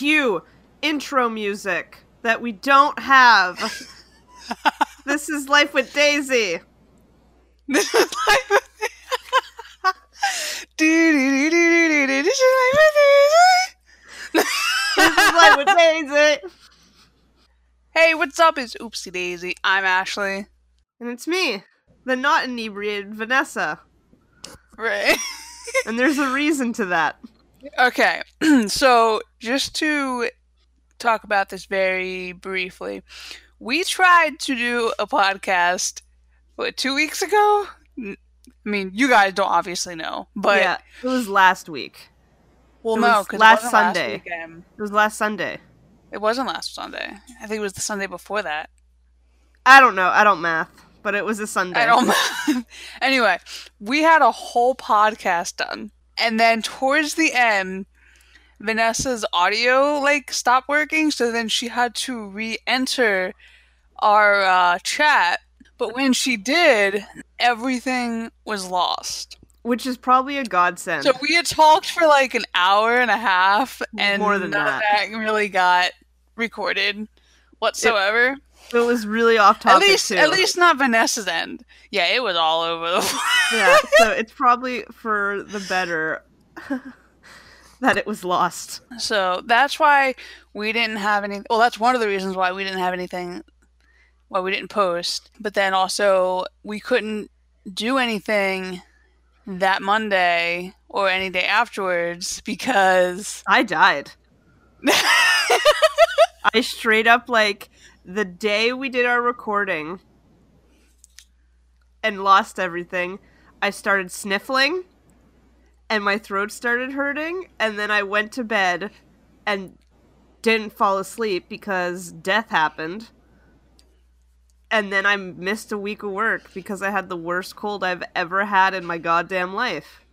cue intro music that we don't have. this is Life with Daisy. This is life with Do-do-do-do-do-do. This is life with Daisy. This is Life with Daisy. Hey, what's up? It's Oopsie Daisy. I'm Ashley. And it's me, the not inebriated Vanessa. Right. And there's a reason to that. Okay, so just to talk about this very briefly, we tried to do a podcast what two weeks ago. I mean, you guys don't obviously know, but yeah, it was last week. well, it no, last Sunday. Last. It was last Sunday. It wasn't last Sunday. I think it was the Sunday before that. I don't know. I don't math, but it was a Sunday. I don't. anyway, we had a whole podcast done, and then towards the end, Vanessa's audio like stopped working, so then she had to re-enter our uh, chat. But when she did, everything was lost. Which is probably a godsend. So we had talked for like an hour and a half, and More than none that. of that really got recorded whatsoever. it was really off topic. at least, too. at least not Vanessa's end. Yeah, it was all over the place. yeah. So it's probably for the better that it was lost. So that's why we didn't have any. Well, that's one of the reasons why we didn't have anything. Why we didn't post. But then also we couldn't do anything that Monday or any day afterwards because I died. I straight up like the day we did our recording and lost everything, I started sniffling and my throat started hurting and then I went to bed and didn't fall asleep because death happened. And then I missed a week of work because I had the worst cold I've ever had in my goddamn life.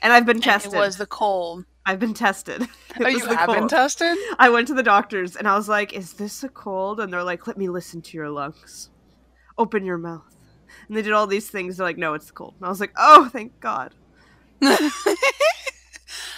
And I've been and tested. it was the cold. I've been tested. It Oh, you have been tested? I went to the doctors and I was like, "Is this a cold?" And they're like, "Let me listen to your lungs. Open your mouth." And they did all these things. They're like, "No, it's cold." And I was like, "Oh, thank God."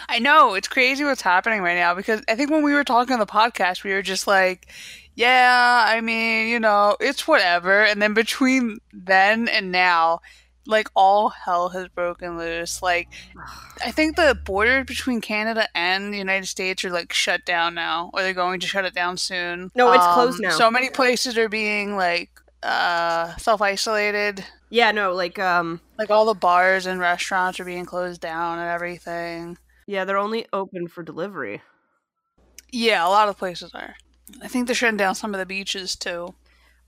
I know it's crazy what's happening right now because I think when we were talking on the podcast, we were just like, "Yeah, I mean, you know, it's whatever." And then between then and now, like all hell has broken loose. Like, I think the border between Canada and the United States are like shut down now, or they're going to shut it down soon. No, it's closed now. So many places are being like uh self isolated. Yeah, no, like um, Like all the bars and restaurants are being closed down and everything. yeah, they're only open for delivery. Yeah, a lot of places are. I think they're shutting down some of the beaches too.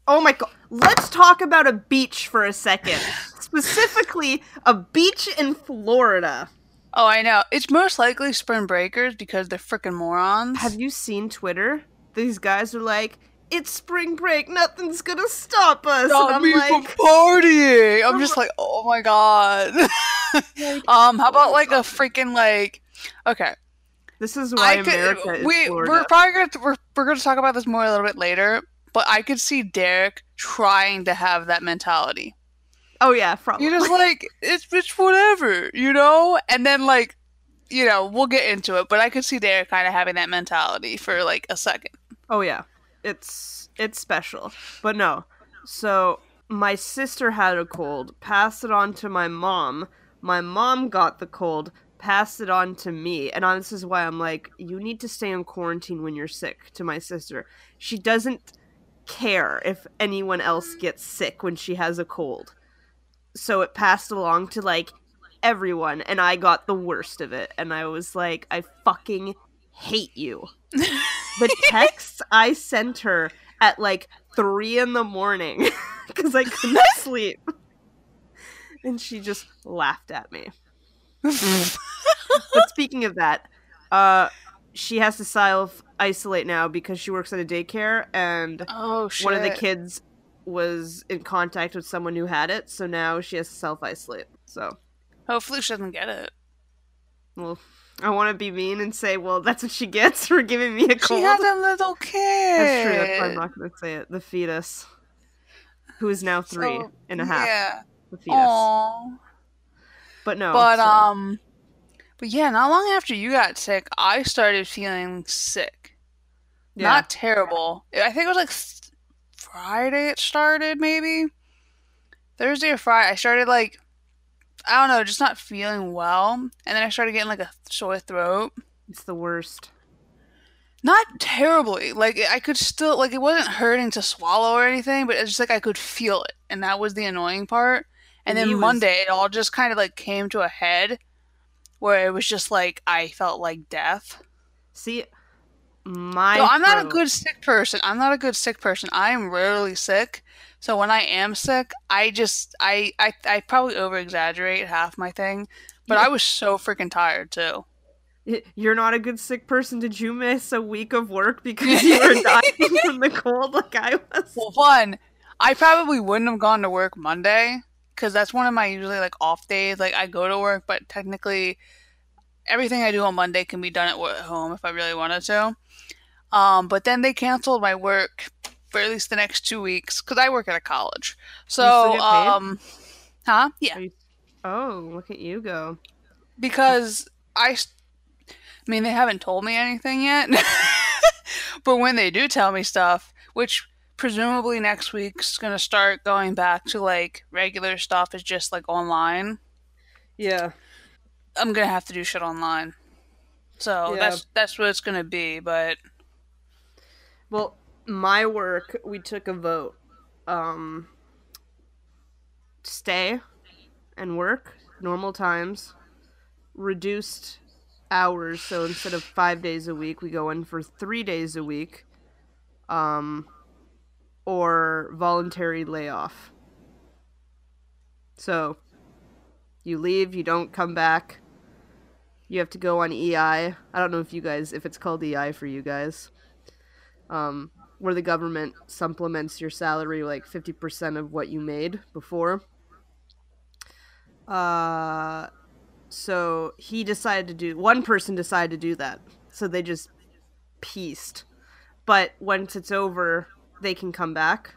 Oh my God! Let's talk about a beach for a second. Specifically, a beach in Florida. Oh, I know. It's most likely spring breakers because they're freaking morons. Have you seen Twitter? These guys are like, "It's spring break. Nothing's gonna stop us." Stop and I'm me like, from partying. I'm just like, oh my god. um, how about like a freaking like? Okay, "This is why I could. America is we Florida." we're probably gonna we're, we're gonna talk about this more a little bit later. But I could see Derek trying to have that mentality. Oh yeah, probably. You're just like it's it's whatever, you know. And then like, you know, we'll get into it. But I could see Derek kind of having that mentality for like a second. oh yeah, it's it's special, but no. So my sister had a cold, passed it on to my mom. My mom got the cold, passed it on to me, and this is why I'm like, you need to stay in quarantine when you're sick. To my sister, she doesn't care if anyone else gets sick when she has a cold. So it passed along to like everyone, and I got the worst of it. And I was like, I fucking hate you. the texts I sent her at like three in the morning because I couldn't sleep. And she just laughed at me. But speaking of that, uh, she has to self isolate now because she works at a daycare and oh one of the kids was in contact with someone who had it, so now she has to self isolate. So, Hopefully, she doesn't get it. well, I want to be mean and say, well, that's what she gets for giving me a cold. She has a little kid. That's true. That's why I'm not going to say it. The fetus, who is now three So, and a half. Yeah. The fetus. Aww. But no. but so- um, But yeah, not long after you got sick, I started feeling sick. Yeah. Not terrible. I think it was like Friday it started, maybe. Thursday or Friday. I started like, I don't know, just not feeling well. And then I started getting like a sore throat. it's the worst. Not terribly. Like, I could still, like, it wasn't hurting to swallow or anything, but it's just like I could feel it. And that was the annoying part. And then Me was- Monday, it all just kind of like came to a head where it was just like I felt like death. See, my So I'm not a good sick person. I'm not a good sick person. I am rarely sick. So when I am sick, I just I I, I probably over exaggerate half my thing. But Yeah. I was so freaking tired too. You're not a good sick person. Did you miss a week of work because you were dying from the cold like I was? Well, one, I probably wouldn't have gone to work Monday because that's one of my usually like off days. Like I go to work, but technically everything I do on Monday can be done at home if I really wanted to. Um, but then they canceled my work for at least the next two weeks because I work at a college. So, still get paid? um, huh? Yeah, you- Oh, look at you go. because I, I mean, they haven't told me anything yet. but when they do tell me stuff, which presumably next week's gonna start going back to like regular stuff, is just like online. Yeah. I'm gonna have to do shit online. So Yeah. that's that's what it's gonna be. But Well, my work, we took a vote. Um, stay and work normal times, reduced hours. So instead of five days a week, we go in for three days a week. Um, or voluntary layoff. So you leave, you don't come back. You have to go on EI. I don't know if you guys, if it's called EI for you guys um, where the government supplements your salary like 50% of what you made before. Uh, so he decided to do, one person decided to do that. So they just pieced. But once it's over, they can come back.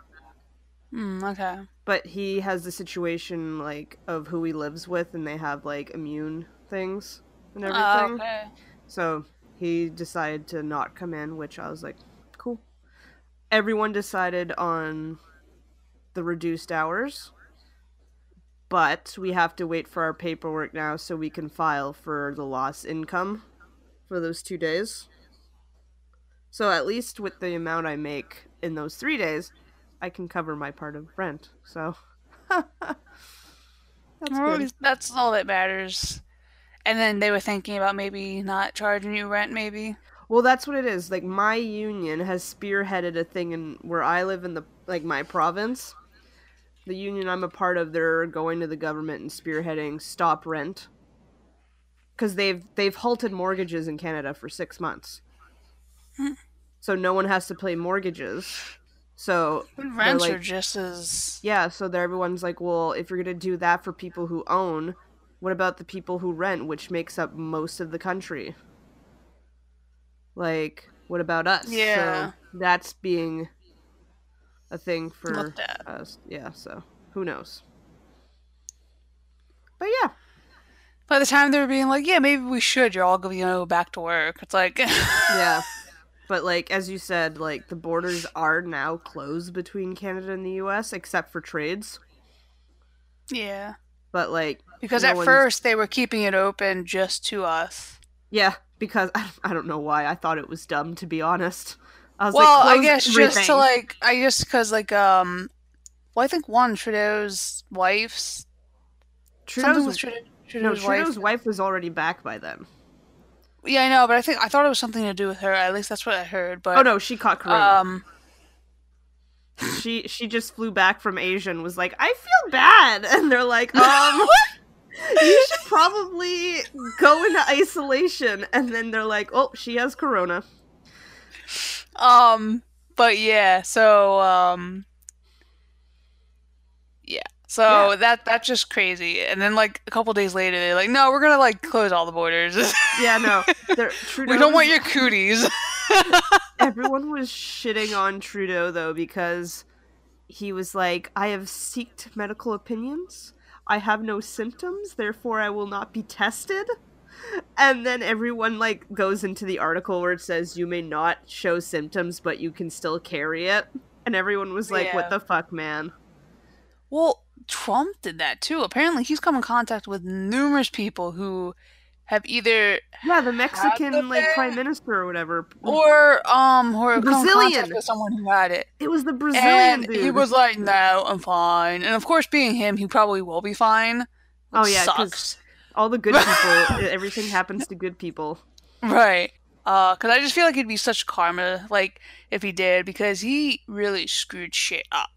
mm, okay, But he has the situation like of who he lives with, and they have like immune things and everything. Oh, okay. So he decided to not come in, which I was like. Everyone decided on the reduced hours, but we have to wait for our paperwork now so we can file for the lost income for those two days. So at least with the amount I make in those three days, I can cover my part of rent. So that's Well, good. That's all that matters. And then they were thinking about maybe not charging you rent, maybe. Well, that's what it is. Like my union has spearheaded a thing in where I live in the like my province. The union I'm a part of, they're going to the government and spearheading stop rent because they've they've halted mortgages in Canada for six months. Hmm. so no one has to pay mortgages. So Rents like- are just as yeah, so there everyone's like, well, if you're gonna do that for people who own, what about the people who rent, which makes up most of the country? Like, what about us? Yeah. So that's being a thing for us. Yeah, so who knows? But yeah. By the time they were being like, yeah, maybe we should, you're all going to go back to work. It's like, Yeah. But like as you said, like the borders are now closed between Canada and the US except for trades. yeah. But like Because No at one's- first they were keeping it open just to us. Yeah, because I, I don't know why. I thought it was dumb, to be honest. I was well, like, I guess just to like, I guess because like, um, well, I think one Trudeau's wife's Trudeau's, with Trudeau, no, Trudeau's wife. Trudeau's wife was already back by then. Yeah, I know, but I think I thought it was something to do with her. At least that's what I heard. But Oh no, she caught corona. um, she she just flew back from Asia and was like, I feel bad, and they're like, um, you should probably go into isolation, and then they're like, oh, she has corona. um, but yeah, so um, yeah, so Yeah. that that's just crazy. And then like a couple days later, they're like, no, we're gonna like close all the borders. Yeah, no, we don't want your cooties. Everyone was shitting on Trudeau though because he was like, I have seeked medical opinions. I have no symptoms, therefore I will not be tested. and then everyone like goes into the article where it says you may not show symptoms but you can still carry it and everyone was like Yeah. what the fuck man Well, Trump did that too. Apparently, he's come in contact with numerous people who have either yeah the mexican the like prime minister or whatever or um or Brazilian. with someone who had it. it was the brazilian and dude he was like, "No, I'm fine." And of course, being him, he probably will be fine. oh yeah sucks. all the good people everything happens to good people Right. Uh, cause I just feel like it'd be such karma, like if he did, because he really screwed shit up.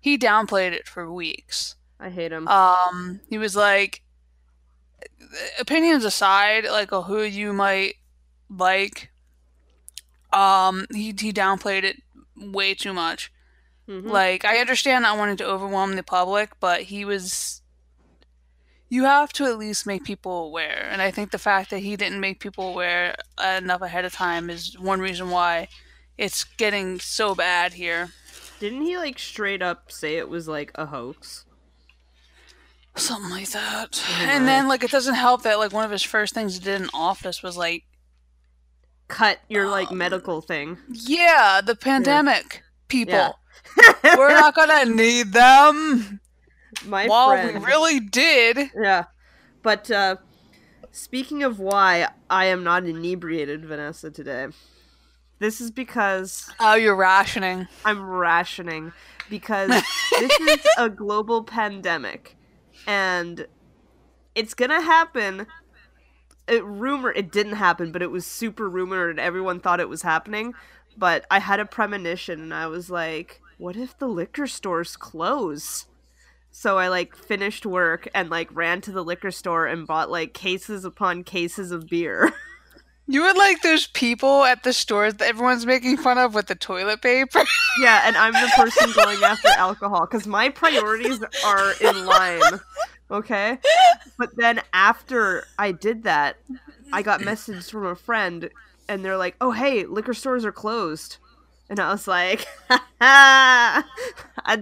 He downplayed it for weeks. i hate him Um, he was like, opinions aside, like who you might like. Um, he he downplayed it way too much. Mhm. Like I understand not wanting to overwhelm the public, but he was. You have to at least make people aware, and I think the fact that he didn't make people aware enough ahead of time is one reason why it's getting so bad here. didn't he like straight up say it was like a hoax Something like that. Yeah. And then like it doesn't help that like one of his first things he did in office was like, cut your like Um, medical thing yeah, the pandemic people. Yeah. We're not gonna need them. my While friend we really did. Yeah. But uh speaking of why I am not inebriated, Vanessa, today. This is because Oh, you're rationing. I'm rationing because this is a global pandemic and it's to happen. It rumor it didn't happen, but it was super rumored and everyone thought it was happening, but I had a premonition and I was like, what if the liquor stores close? So I like finished work and like ran to the liquor store and bought like cases upon cases of beer. You were like those people at the stores that everyone's making fun of with the toilet paper. yeah, and I'm the person going after alcohol cuz my priorities are in line. Okay? But then after I did that, I got messages from a friend and they're like, "Oh, hey, liquor stores are closed." And I was like, I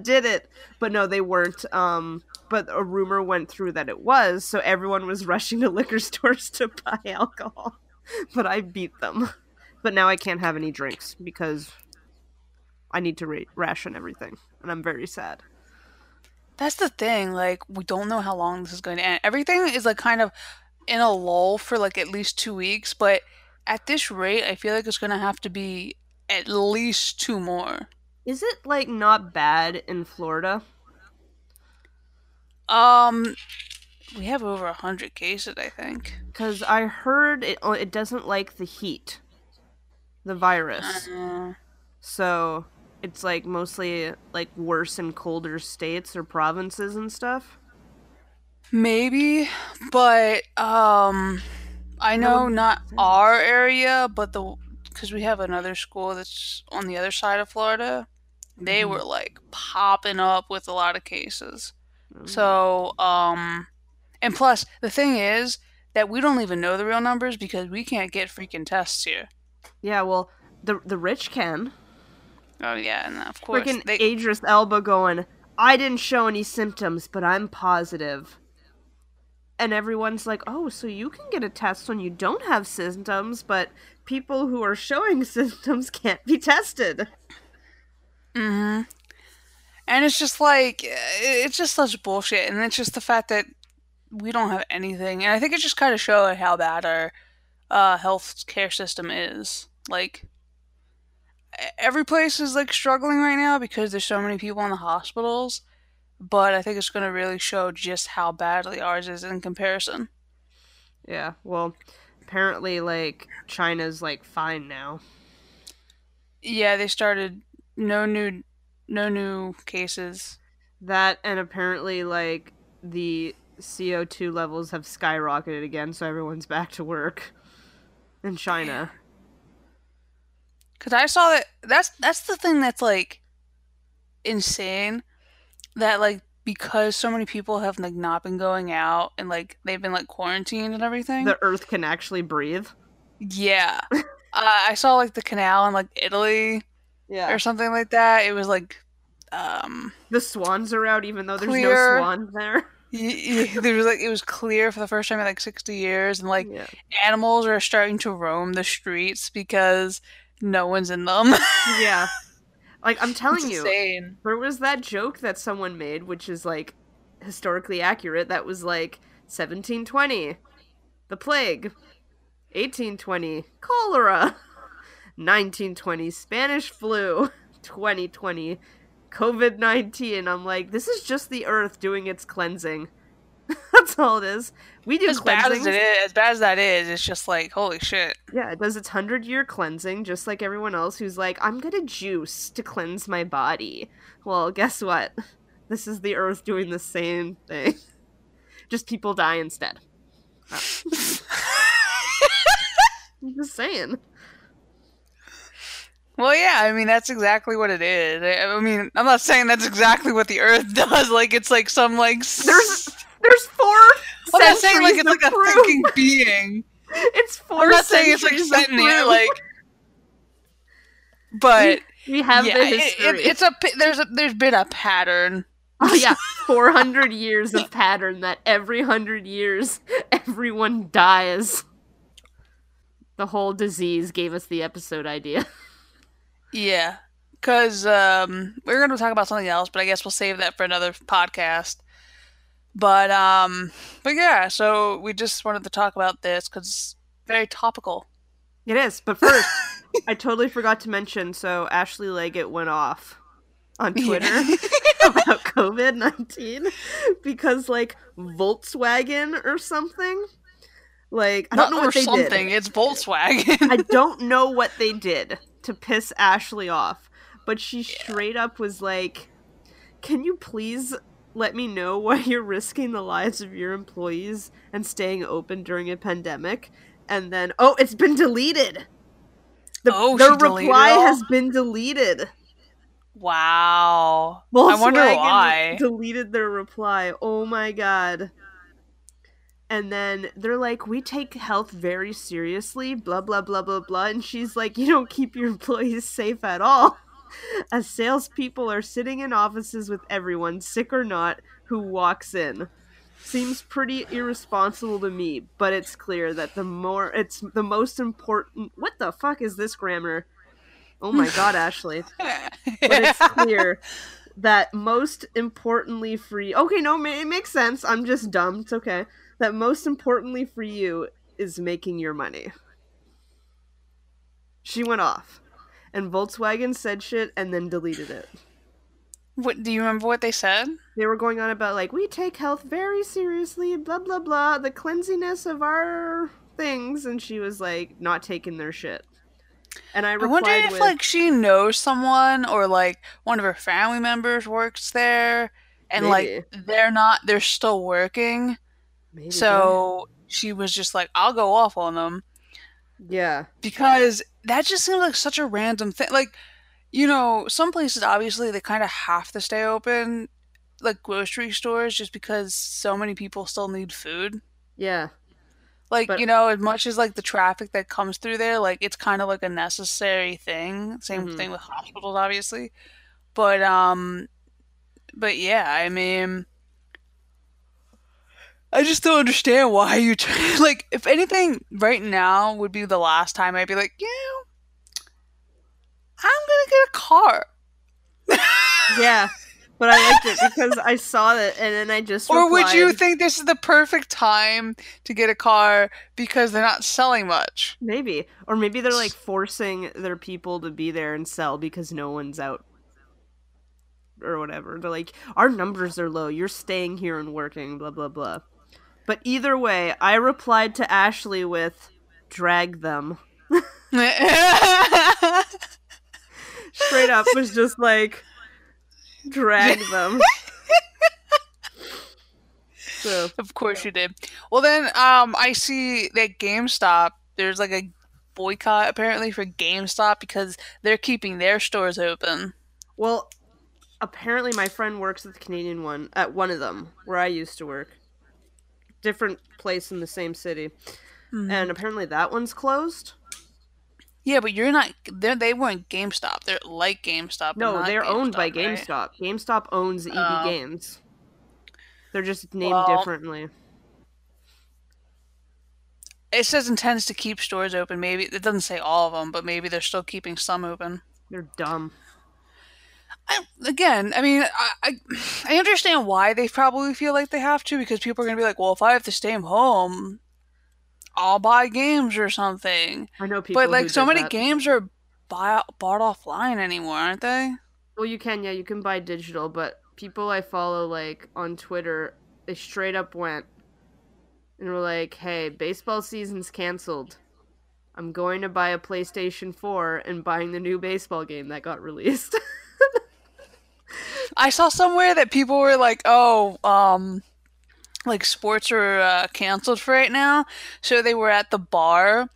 did it. But no, they weren't. Um, but a rumor went through that it was, so everyone was rushing to liquor stores to buy alcohol. But I beat them. But now I can't have any drinks because I need to ra- ration everything, and I'm very sad. That's the thing. Like, we don't know how long this is going to end. Everything is like kind of in a lull for like at least two weeks, but at this rate, I feel like it's going to have to be at least two more. Is it like not bad in Florida? Um, we have over a hundred cases, I think. Because I heard it it doesn't like the heat, the virus. Uh, So it's like mostly like worse in colder states or provinces and stuff. maybe, but um, I know not our area, but the because we have another school that's on the other side of Florida. They Mhm. were like popping up with a lot of cases. Mm. So, um, and plus, the thing is that we don't even know the real numbers because we can't get freaking tests here. yeah, well, the the rich can. Oh yeah, and of course Freaking they. Idris Elba going. I didn't show any symptoms, but I'm positive. And everyone's like, "Oh, so you can get a test when you don't have symptoms, but people who are showing symptoms can't be tested." hmm And it's just like it's just such bullshit, and it's just the fact that we don't have anything, and I think it just kind of shows how bad our uh, health care system is. Like every place is like struggling right now because there's so many people in the hospitals. But I think it's going to really show just how badly ours is in comparison. Yeah, well, apparently, like China's like fine now. Yeah, they started no new no new cases. That and apparently, like the CO two levels have skyrocketed again, so everyone's back to work in China. Cause I saw that that's that's the thing that's like insane. That like because so many people have like not been going out and like they've been like quarantined and everything. The Earth can actually breathe. yeah, uh, I saw like the canal in like Italy Yeah, or something like that. It was like, um, the swans are out, even though there's Clear. no swans there. There was like it was clear for the first time in like sixty years, and like Yeah. animals are starting to roam the streets because no one's in them. yeah. Like I'm telling It's you, insane. there was that joke that someone made, which is like historically accurate. That was like 1720, the plague, 1820, cholera, 1920, Spanish flu, 2020, COVID 19. I'm like, this is just the earth doing its cleansing. That's all it is. We do As bad as it is, as bad as that is, it's just like holy shit. Yeah, it does its hundred year cleansing, just like everyone else who's like, I'm gonna juice to cleanse my body. Well, guess what? This is the earth doing the same thing. Just people die instead. Oh. I'm just saying. Well, yeah, I mean that's exactly what it is. I, I mean, I'm not saying that's exactly what the Earth does. Like it's like some like There's there's 4 I'm not saying like it's like a prove- thinking being. It's 4 I'm not saying it's like centuries to sitting there like. But we have yeah, the history. it, it's a there's a there's been a pattern. Oh yeah, 400 years of pattern that every 100 years everyone dies. The whole disease gave us the episode idea. Yeah, because um, we are going to talk about something else, but I guess we'll save that for another podcast. But um, but yeah, so we just wanted to talk about this because it's very topical. It is, but first, I totally forgot to mention. So Ashley Leggat went off on Twitter about COVID nineteen because like Volkswagen or something. Like I don't Not know or what they something. did. It's Volkswagen. I don't know what they did to piss Ashley off, but she straight up was like, "Can you please let me know why you're risking the lives of your employees and staying open during a pandemic?" And then, oh, it's been deleted. The, Oh, the reply has been deleted. wow. I wonder why. Deleted their reply. Oh my god. And then they're like, we take health very seriously, blah, blah, blah, blah, blah. And she's like, you don't keep your employees safe at all. As salespeople are sitting in offices with everyone, sick or not, who walks in. Seems pretty irresponsible to me, but it's clear that the more, it's the most important. What the fuck is this grammar? Oh my god, Ashley but it's clear that most importantly for you okay no it makes sense i'm just dumb it's okay that most importantly for you is making your money she went off and volkswagen said shit and then deleted it what do you remember what they said? they were going on about like we take health very seriously blah blah blah the cleansiness of our things and she was like not taking their shit and i I wonder if with like she knows someone or like one of her family members works there and like they're not they're still working. Maybe So she was just like, I'll go off on them yeah because that just seems like such a random thing. Like, you know, some places obviously they kind of have to stay open, like grocery stores, just because so many people still need food. yeah Like, But- you know, as much as like the traffic that comes through there, like it's kind of like a necessary thing. Same Mhm. thing with hospitals, obviously. But um, but yeah, I mean, I just don't understand why you try. Like, if anything, right now would be the last time I'd be like, yeah, I'm gonna get a car. Yeah, but I liked it because I saw it and then I just Or would you think this is the perfect time to get a car because they're not selling much? maybe, or maybe they're like forcing their people to be there and sell because no one's out or whatever. They're like, our numbers are low. You're staying here and working. Blah blah blah. But either way, I replied to Ashley with, "Drag them." Straight up was just like, drag them. so Of course you did. Well then, um, I see that GameStop. There's like a boycott apparently for GameStop because they're keeping their stores open. Well, apparently my friend works at the Canadian one, at one of them, where I used to work. Different place in the same city. Mm-hmm. And apparently that one's closed. Yeah, but you're not. They they weren't GameStop. They're like GameStop. No, they're owned by GameStop, right? GameStop. GameStop owns EB Oh. Games. They're just named Well- differently. It says intends to keep stores open. Maybe it doesn't say all of them, but maybe they're still keeping some open. They're dumb. I, again, I mean, I, I understand why they probably feel like they have to because people are gonna be like, well, if I have to stay home, I'll buy games or something. I know people. but like, so many that. games are buy, bought offline anymore, aren't they? Well, you can, yeah, you can buy digital, but people I follow, like, on Twitter, they straight up went and were like, hey, baseball season's canceled. I'm going to buy a PlayStation 4 and buying the new baseball game that got released. I saw somewhere that people were like, "Oh, um, like sports are uh, canceled for right now," so they were at the bar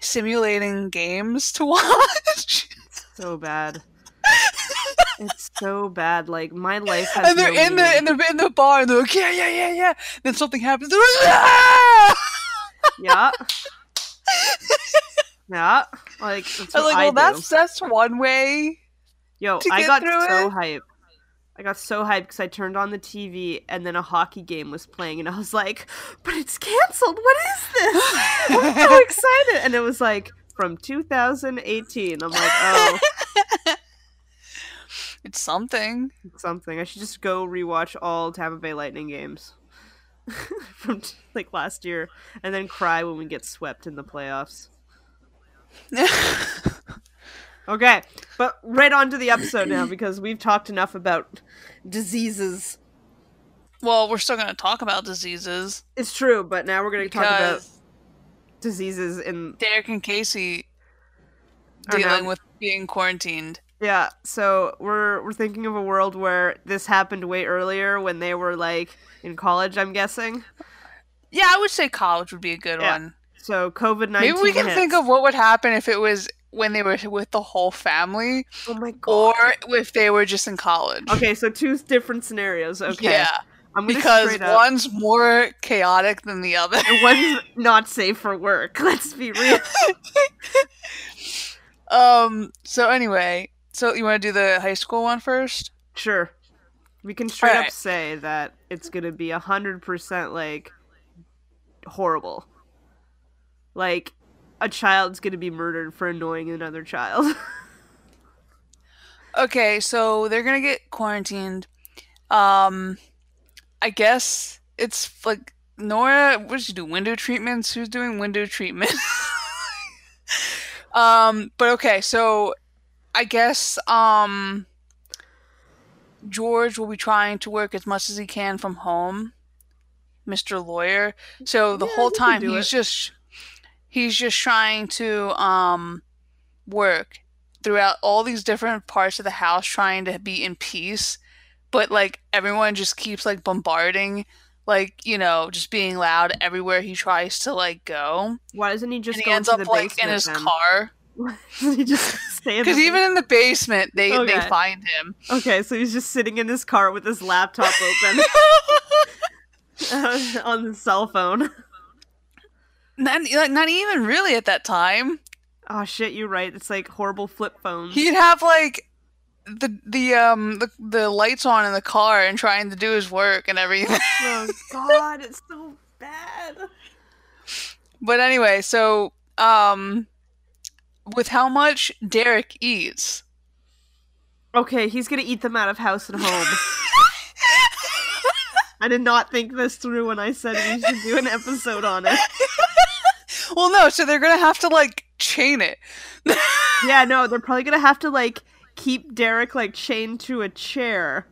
simulating games to watch. so bad. it's so bad. Like, my life has and they're no in the meaning. in the in the bar, and they're like, "Yeah, yeah, yeah, yeah." Then something happens. Like, "Ah!" Yeah. yeah. Like, that's I was like, I "Well, do. that's that's one way." Yo, I got so it. hyped. I got so hyped because I turned on the TV and then a hockey game was playing, and I was like, "But it's canceled! What is this? I'm so excited!" And it was like from 2018. I'm like, "Oh, It's something. something. I should just go rewatch all Tampa Bay Lightning games from like last year, and then cry when we get swept in the playoffs." Okay, but right on to the episode now because we've talked enough about diseases. well, we're still gonna talk about diseases It's true, but now we're going to talk about diseases in Derek and Casey now- dealing with being quarantined. yeah. So we're we're thinking of a world where this happened way earlier when they were like in college. I'm guessing. Yeah, I would say college would be a good Yeah. one. So COVID nineteen. Maybe we can think of what would happen if it was when they were with the whole family, Oh my god. or if they were just in college. okay, so two different scenarios. Okay. Yeah, I'm because up- one's more chaotic than the other. and one's not safe for work. Let's be real. um. So anyway, so you want to do the high school one first? Sure. We can straight up say that it's gonna be a hundred percent like horrible. Like a child's gonna be murdered for annoying another child. Okay, so they're gonna get quarantined. Um, I guess it's like Nora. What did she do? Window treatments. Who's doing window treatment? um, but okay, so I guess um George will be trying to work as much as he can from home, Mr. Lawyer. So the Yeah, whole time he's it. just he's just trying to um work throughout all these different parts of the house trying to be in peace but like everyone just keeps like bombarding like you know just being loud everywhere he tries to like go. Why doesn't he just and go he ends into up the like in his then? car. He just because even in the basement they they find him. Okay, so he's just sitting in his car with his laptop open. On his cell phone. Not, like, not even really at that time Oh shit, you're right. It's like horrible flip phones. he'd have like the the um the, the lights on in the car and trying to do his work and everything oh god, it's so bad. But anyway, so um with how much Derek eats. Okay, he's gonna eat them out of house and home. I did not think this through when I said we should do an episode on it. well, no, so they're to have to like chain it. Yeah, no, they're probably gonna have to like keep Derek like chained to a chair.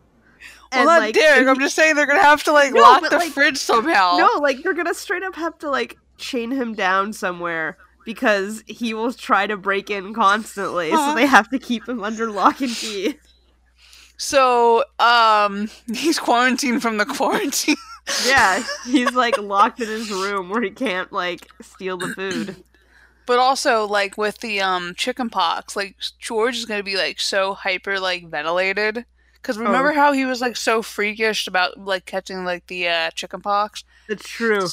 Well, and, not like, Derek. I'm just saying they're to have to like No, lock but, the like- fridge somehow. No, like they're gonna straight up have to like chain him down somewhere because he will try to break in constantly. Uh-huh. So they have to keep him under lock and key. So, um he's quarantined from the quarantine. Yeah, he's like locked in his room where he can't like steal the food. But also like with the um chicken pox, like George is going to be like so hyper like ventilated cuz remember Oh. how he was like so freakish about like catching like the uh chicken pox? It's true.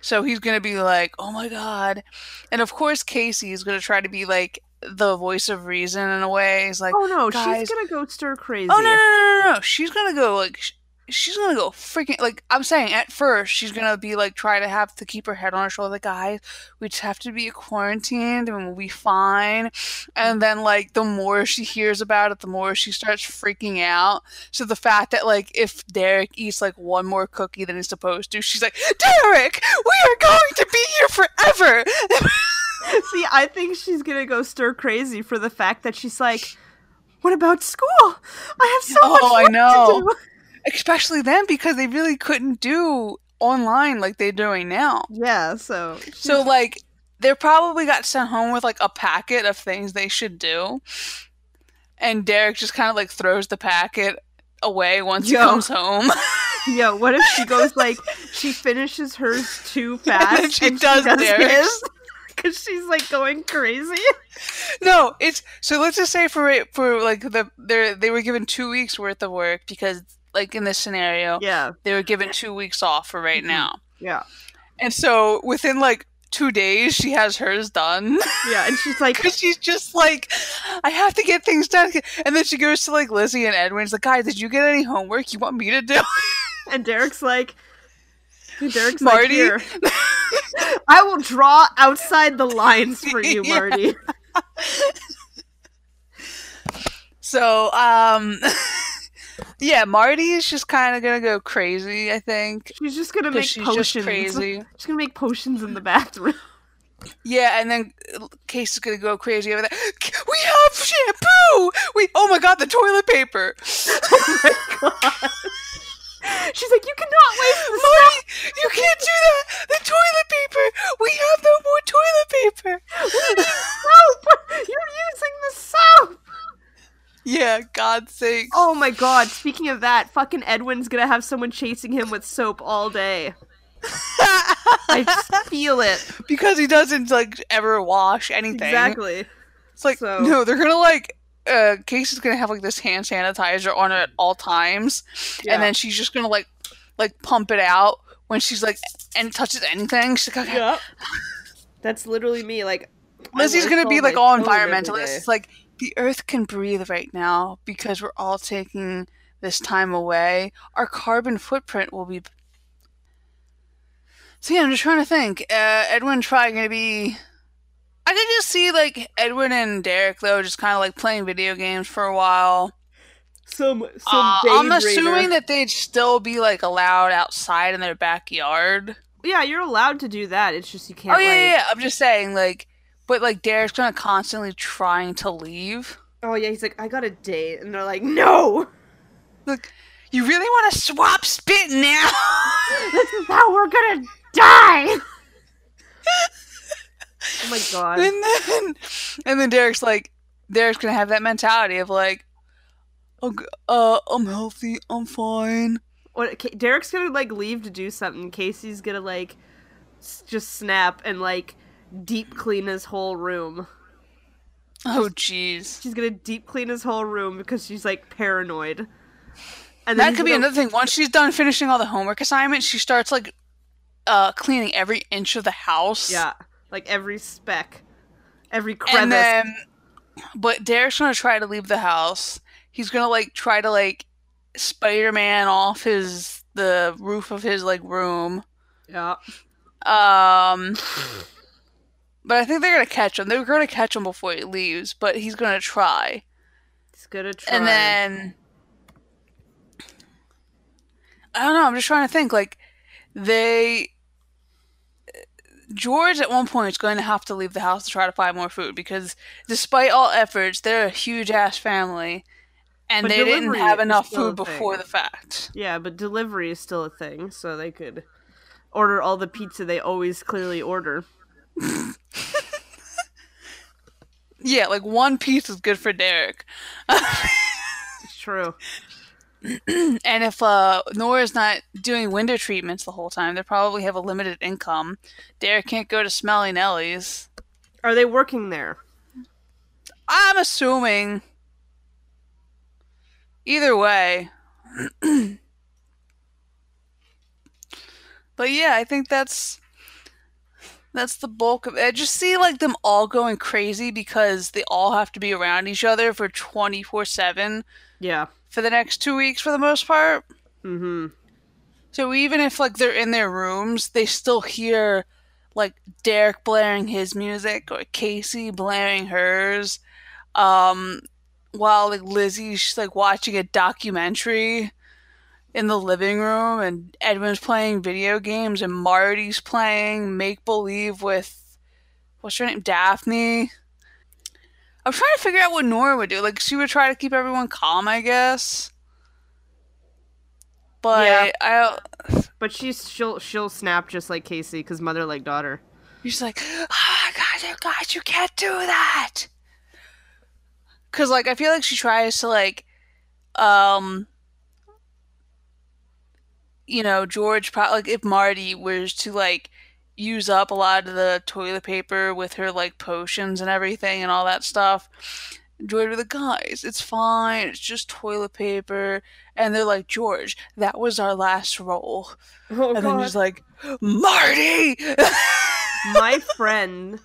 So he's gonna be like, "Oh my god!" And of course, Casey is gonna try to be like the voice of reason in a way. He's like, Oh no, guys- she's gonna go stir oh, crazy. "Oh no, no, no, no, no! She's gonna go like, sh- she's gonna go freaking like I'm saying at first she's gonna be like try to have to keep her head on her shoulder, like guys, we just have to be quarantined and we'll be fine. And then like the more she hears about it, the more she starts freaking out. So the fact that like if Derek eats like one more cookie than he's supposed to, she's like, Derek, we are going to be here forever. See, I think she's gonna go stir crazy for the fact that she's like, "What about school? I have so Oh, much I know. to do." Especially then because they really couldn't do online like they're doing now. Yeah, so So like they probably got sent home with like a packet of things they should do. And Derek just kind of like throws the packet away once he comes home. Yo, what if she goes like she finishes hers too fast then she does Derek's. because she's like going crazy. no, it's so let's just say for for like the they they were given 2 weeks worth of work because like in this scenario Yeah, they were given 2 weeks off for right Mhm. now. yeah, And so within like 2 days she has hers done. yeah, and she's like, Because she's just like, I have to get things done. And then she goes to like Lizzie and Edwin. She's like, guys, did you get any homework you want me to do? and Derek's like, Derek's Marti? like, here, I will draw outside the lines for you, Yeah. Marti. so, um, yeah, Marti is just kind of gonna go crazy. I think She's just gonna make she's potions. just crazy. She's gonna make potions in the bathroom. Yeah, and then uh, Case is gonna go crazy over that. We have shampoo. We oh my god, the toilet paper. oh my god. She's like, you cannot waste the Marti, you can't do that. The toilet paper. We have no more toilet paper. soap. You're using the soap. Yeah, God's sake. Oh my god, speaking of that, fucking Edwin's gonna have someone chasing him with soap all day. I feel it. because he doesn't like ever wash anything. Exactly. It's like So- no, they're gonna like uh Casey's gonna have like this hand sanitizer on her at all times. Yeah. And then she's just gonna like like pump it out when she's like and touches anything. She's like okay. Yep. That's literally me. Like Lizzie's gonna be like all environmentalist. It's like the earth can breathe right now because we're all taking this time away. Our carbon footprint will be So yeah, I'm just trying to think. Uh, Edwin's probably gonna be. I could just see like Edwin and Derek though, just kind of like playing video games for a while. Some some Uh, I'm daydreamer. assuming that they'd still be like allowed outside in their backyard. Yeah, you're allowed to do that. It's just you can't oh yeah, like yeah, yeah. I'm just saying like, but like Derek's kind of constantly trying to leave. Oh yeah, he's like, I got a date and they're like, No Look, you really want to swap spit now? This is how we're gonna die Oh my god. and then, and then Derek's like, Derek's gonna have that mentality of like, oh, uh, I'm healthy, I'm fine. What Derek's gonna like leave to do something. Casey's gonna like just snap and like deep clean his whole room. Oh, jeez. She's gonna deep clean his whole room because she's like paranoid. And That could be gonna- another thing. Once she's done finishing all the homework assignments, she starts like, uh, cleaning every inch of the house. Yeah, like every speck, every crevice. And then, but Derek's gonna try to leave the house. He's gonna like try to like Spider-Man off his the roof of his like room. yeah, Um, but I think they're gonna catch him. They're gonna catch him before he leaves, but he's gonna try. he's gonna try. And then I don't know. I'm just trying to think. Like they, George at one point is going to have to leave the house to try to find more food because, despite all efforts, they're a huge ass family, and But they didn't have enough food before the fact. yeah, but delivery is still a thing, so they could order all the pizza they always clearly order. Yeah, like one piece is good for Derek. It's true. And if uh, Nora's not doing window treatments the whole time, they probably have a limited income. Derek can't go to Smelly Nellie's. Are they working there? I'm assuming. Either way. but yeah, I think that's that's the bulk of it. I just see like them all going crazy because they all have to be around each other for 24/7 Yeah. for the next 2 weeks for the most part. Mm-hmm. So even if like they're in their rooms, they still hear like Derek blaring his music or Casey blaring hers, um, while like Lizzie's like watching a documentary in the living room, and Edwin's playing video games, and Marti's playing make believe with what's her name, Daphne. I'm trying to figure out what Nora would do. Like she would try to keep everyone calm, I guess. But Yeah. I But she's she'll she'll snap just like Casey because mother like daughter. You're like, oh my god, you guys, you can't do that. Cause like I feel like she tries to like, um, you know, George. Pro- like if Marti was to like use up a lot of the toilet paper with her like potions and everything and all that stuff. George would be like, guys, it's fine. It's just toilet paper. And they're like, George, that was our last roll. Oh and then he's like, Marti! my friend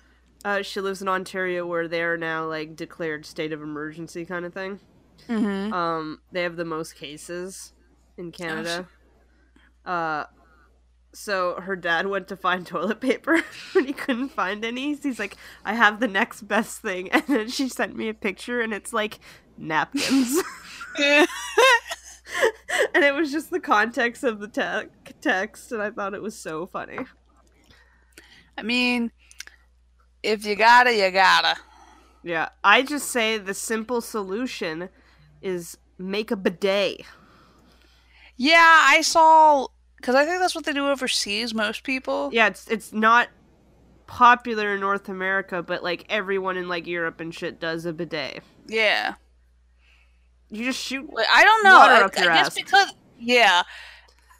uh, she lives in ontario where they're now like declared state of emergency kind of thing mm-hmm. um they have the most cases in canada uh so her dad went to find toilet paper and he couldn't find any he's like i have the next best thing and then she sent me a picture and it's like napkins and it was just the context of the te- text and i thought it was so funny I mean, if you gotta, you gotta. Yeah, I just say the simple solution is make a bidet. Yeah, I saw because I think that's what they do overseas. Most people. Yeah, it's it's not popular in North America, but like everyone in like Europe and shit does a bidet. Yeah. You just shoot. I don't know. Water I, up your I guess ass. because yeah,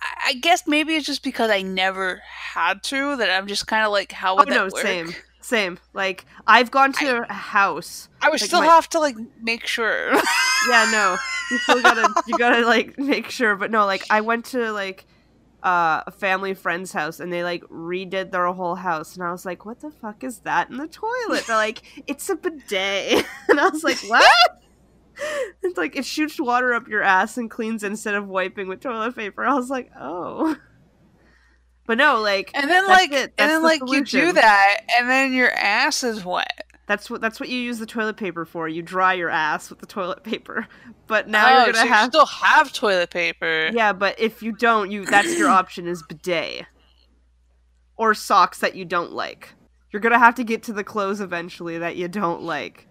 I, I guess maybe it's just because I never had to that I'm just kind of like, how Oh would that no, work? same, same. Like I've gone to a house. I would Like, still my- have to like make sure. Yeah, no, you still gotta you gotta like make sure. But no, like I went to like uh, a family friend's house and they like redid their whole house and I was like, what the fuck is that in the toilet? They're like, it's a bidet, and I was like, what? It's like it shoots water up your ass and cleans instead of wiping with toilet paper. I was like, oh. But no, like and then like, it. and then the like you do that, and then your ass is wet. That's what that's what you use the toilet paper for. You dry your ass with the toilet paper. But now oh, you're gonna you have you still have toilet paper. Yeah, but if you don't, you that's your option is bidet. Or socks that you don't like. You're gonna have to get to the clothes eventually that you don't like.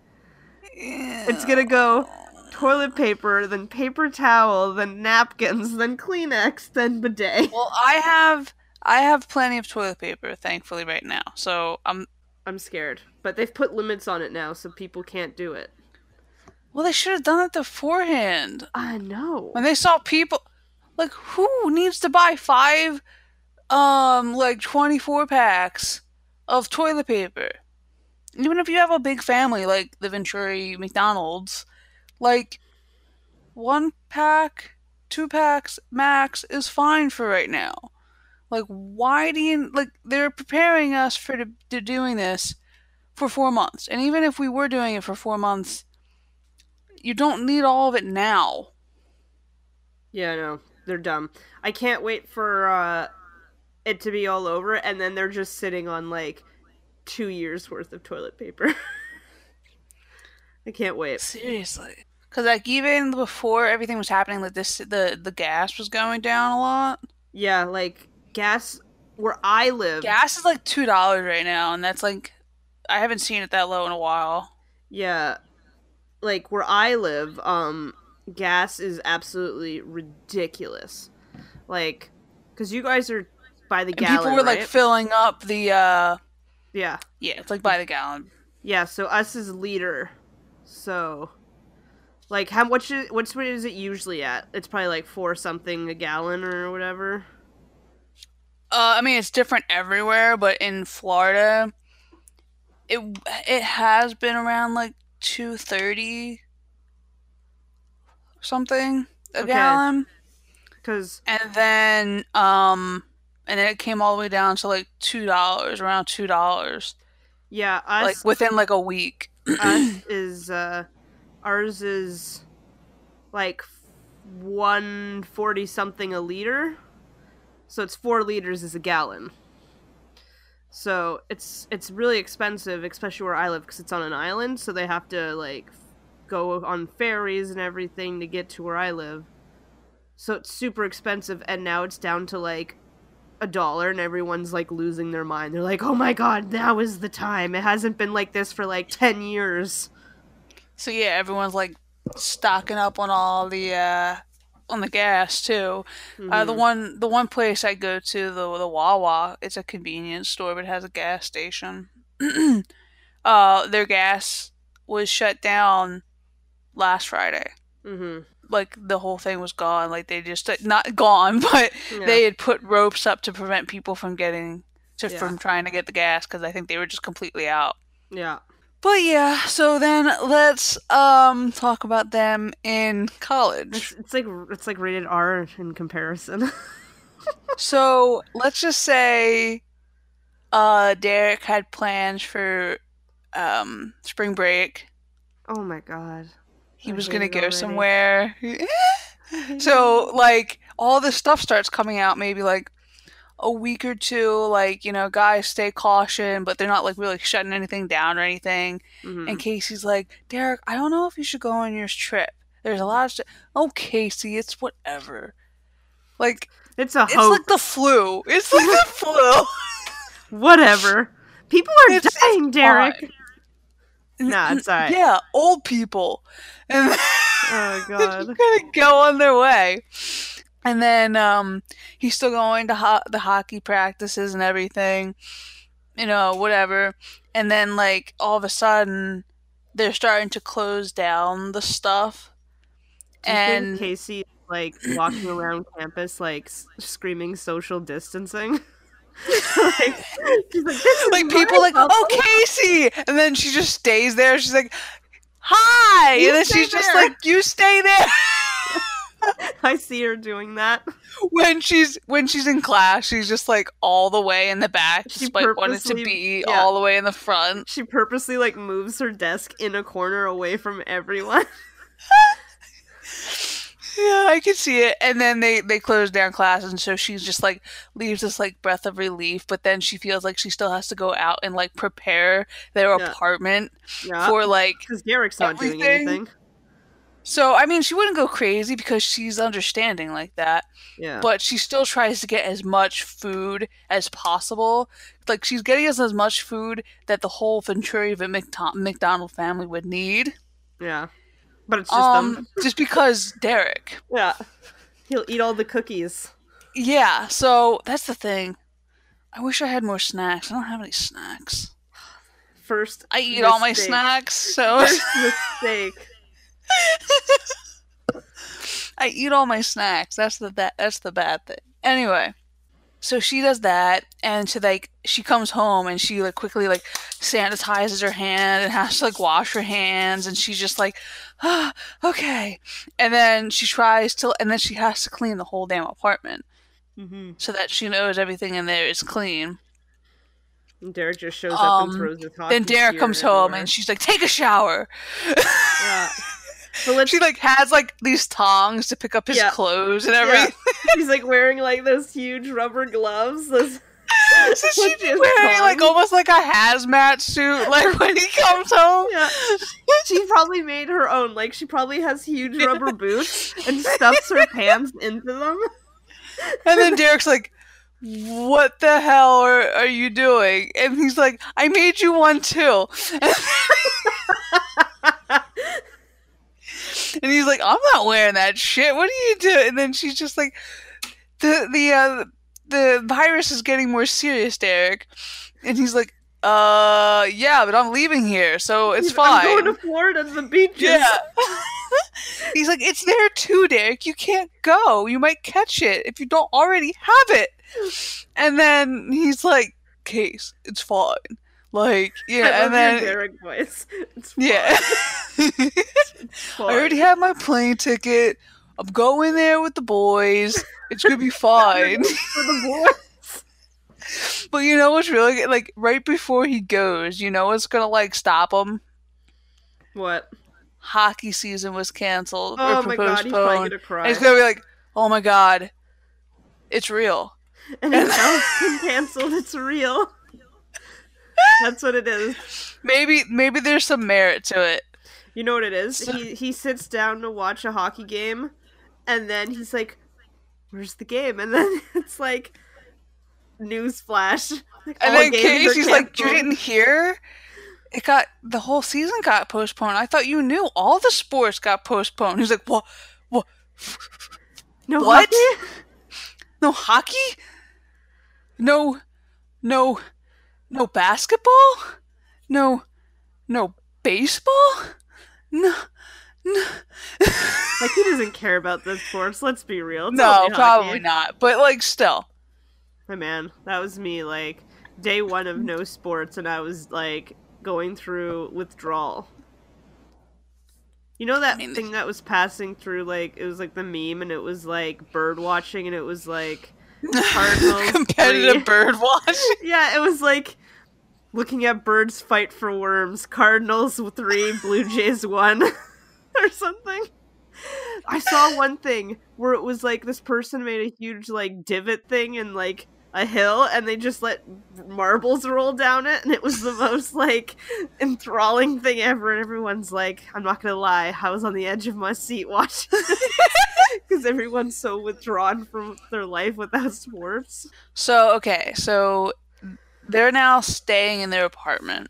It's gonna go toilet paper, then paper towel, then napkins, then Kleenex, then bidet. Well, I have I have plenty of toilet paper, thankfully, right now. So I'm I'm scared. But they've put limits on it now, so people can't do it. well. They should have done it beforehand. I know. When they saw people, like who needs to buy five, um, like twenty four packs of toilet paper? Even if you have a big family like the Venturi McDonald's, like one pack, two packs max is fine for right now. Like, why do you like? They're preparing us for to, to doing this for four months, and even if we were doing it for four months, you don't need all of it now. Yeah, no. They're dumb. I can't wait for uh it to be all over and then they're just sitting on like two years worth of toilet paper. I can't wait. Seriously. Because like even before everything was happening, like this, the the gas was going down a lot. Yeah, like gas where I live. Gas is like two dollars right now, and that's like I haven't seen it that low in a while. Yeah. Like where I live, um gas is absolutely ridiculous. Like cuz you guys are by the And gallon, people were like filling up the uh yeah. yeah, it's like by the gallon. Yeah, so us is liter. So like how much is what's what is it usually at? It's probably like 4 something a gallon or whatever. Uh, I mean it's different everywhere, but in Florida, it it has been around like two thirty something a Okay. gallon. Cuz and then um and then it came all the way down to like two dollars around two dollars yeah, us like within like a week us is uh ours is like one forty something a liter. So it's four liters is a gallon. So it's it's really expensive, especially where I live, because it's on an island. So they have to like go on ferries and everything to get to where I live. So it's super expensive, and now it's down to like a dollar, and everyone's like losing their mind. They're like, "Oh my god, now is the time! It hasn't been like this for like ten years." So yeah, everyone's like stocking up on all the uh on the gas too. Uh, the Mhm. one the one place I go to, the the Wawa, it's a convenience store, but it has a gas station. uh, their gas was shut down last Friday. Mm-hmm. Like the whole thing was gone. Like they just not gone, but Yeah. they had put ropes up to prevent people from getting to Yeah. from trying to get the gas because I think they were just completely out. yeah. But yeah, so then let's um talk about them in college. it's like it's like rated R in comparison. So let's just say uh Derek had plans for um spring break. oh my god. He I was gonna go already. somewhere. so like all this stuff starts coming out maybe like a week or two, like, you know, guys stay caution, but they're not like really shutting anything down or anything. Mhm. And Casey's like, Derek, I don't know if you should go on your trip. There's a lot of shit. Oh, Casey, it's whatever. Like, it's a it's like the flu. It's like the flu. Whatever. People are It's- dying, Derek. fine. Nah, it's alright. Yeah, old people. And Oh God. they're just gonna go on their way. And then um, he's still going to ho- the hockey practices and everything, you know, whatever. And then, like, all of a sudden, they're starting to close down the stuff. Do you and think Casey is, like walking around campus like s- screaming social distancing? like, like, like people like, bubble." oh Casey, and then she just stays there. She's like, hi, You and then she's just like, you stay there. I see her doing that. when she's when she's in class, she's just like all the way in the back, She despite wanting to be yeah. all the way in the front. She purposely like moves her desk in a corner away from everyone. Yeah, I can see it. And then they they close down class, and so she's just like leaves this like breath of relief. But then she feels like she still has to go out and like prepare their Yeah. apartment Yeah, for like because Derek's not doing anything. So I mean, she wouldn't go crazy because she's understanding like that, Yeah, but she still tries to get as much food as possible. Like she's getting us as much food that the whole Venturi McDo- McDonald family would need. yeah, but it's just Um, them. just because Derek. Yeah, he'll eat all the cookies. Yeah. So that's the thing. I wish I had more snacks. I don't have any snacks. First, I eat all my snacks, so first mistake. I eat all my snacks. That's the that, that's the bad thing. Anyway, so she does that, and she like she comes home and she like quickly like sanitizes her hand and has to like wash her hands, and she's just like, ah, okay. And then she tries to, and then she has to clean the whole damn apartment hmm so that she knows everything in there is clean. And Derek just shows up Um, and throws his hockey Then Derek comes home and she's like, take a shower. yeah. She like has like these tongs to pick up his Yeah. clothes and Yeah. everything. She's like wearing like those huge rubber gloves. Those, so she's wearing like almost like a hazmat suit, like when he comes home. yeah. She probably made her own. Like she probably has huge rubber boots and stuffs her pants into them. And then Derek's like, "What the hell are, are you doing?" And he's like, "I made you one too." And he's like, "I'm not wearing that shit. What are you doing?" And then she's just like, "The the uh, the virus is getting more serious, Derek." And he's like, "Uh, yeah, but I'm leaving here, so it's fine." I'm going to Florida to the beaches. Yeah. He's like, it's there too, Derek. You can't go. You might catch it if you don't already have it. And then he's like, Case, it's fine. Like, I yeah, love and then your Derek voice. It's yeah. Fun. I already have my plane ticket. I'm going there with the boys. It's gonna be fine. for the boys. but you know what's really like right before he goes, you know what's gonna like stop him? What? hockey season was canceled Oh my god, he's probably gonna cry. And he's gonna be like, "Oh my god, it's real." and it's been canceled. It's real. That's what it is. Maybe maybe there's some merit to it. You know what it is? So- He he sits down to watch a hockey game, and then he's like, "Where's the game?" And then it's like, newsflash. Like, And then Casey's like, "You didn't hear? It got the whole season got postponed. I thought you knew all the sports got postponed." He's like, "What? What? no what? hockey? No hockey? No, no, no basketball? No, no baseball? No, no." Like he doesn't care about the sports. Let's be real. It's no, probably not. But like, still, My man, that was me. Like day one of no sports, and I was like going through withdrawal. You know that I mean, thing that was passing through, like it was like the meme, and it was like bird watching, and it was like Cardinals competitive three. bird watch. yeah, it was like looking at birds fight for worms. Cardinals three, Blue Jays one, or something. I saw one thing where it was like this person made a huge like divot thing in like a hill, and they just let marbles roll down it, and it was the most like enthralling thing ever. And everyone's like, "I'm not gonna lie, I was on the edge of my seat watching." Because everyone's so withdrawn from their life without sports. So okay, so they're now staying in their apartment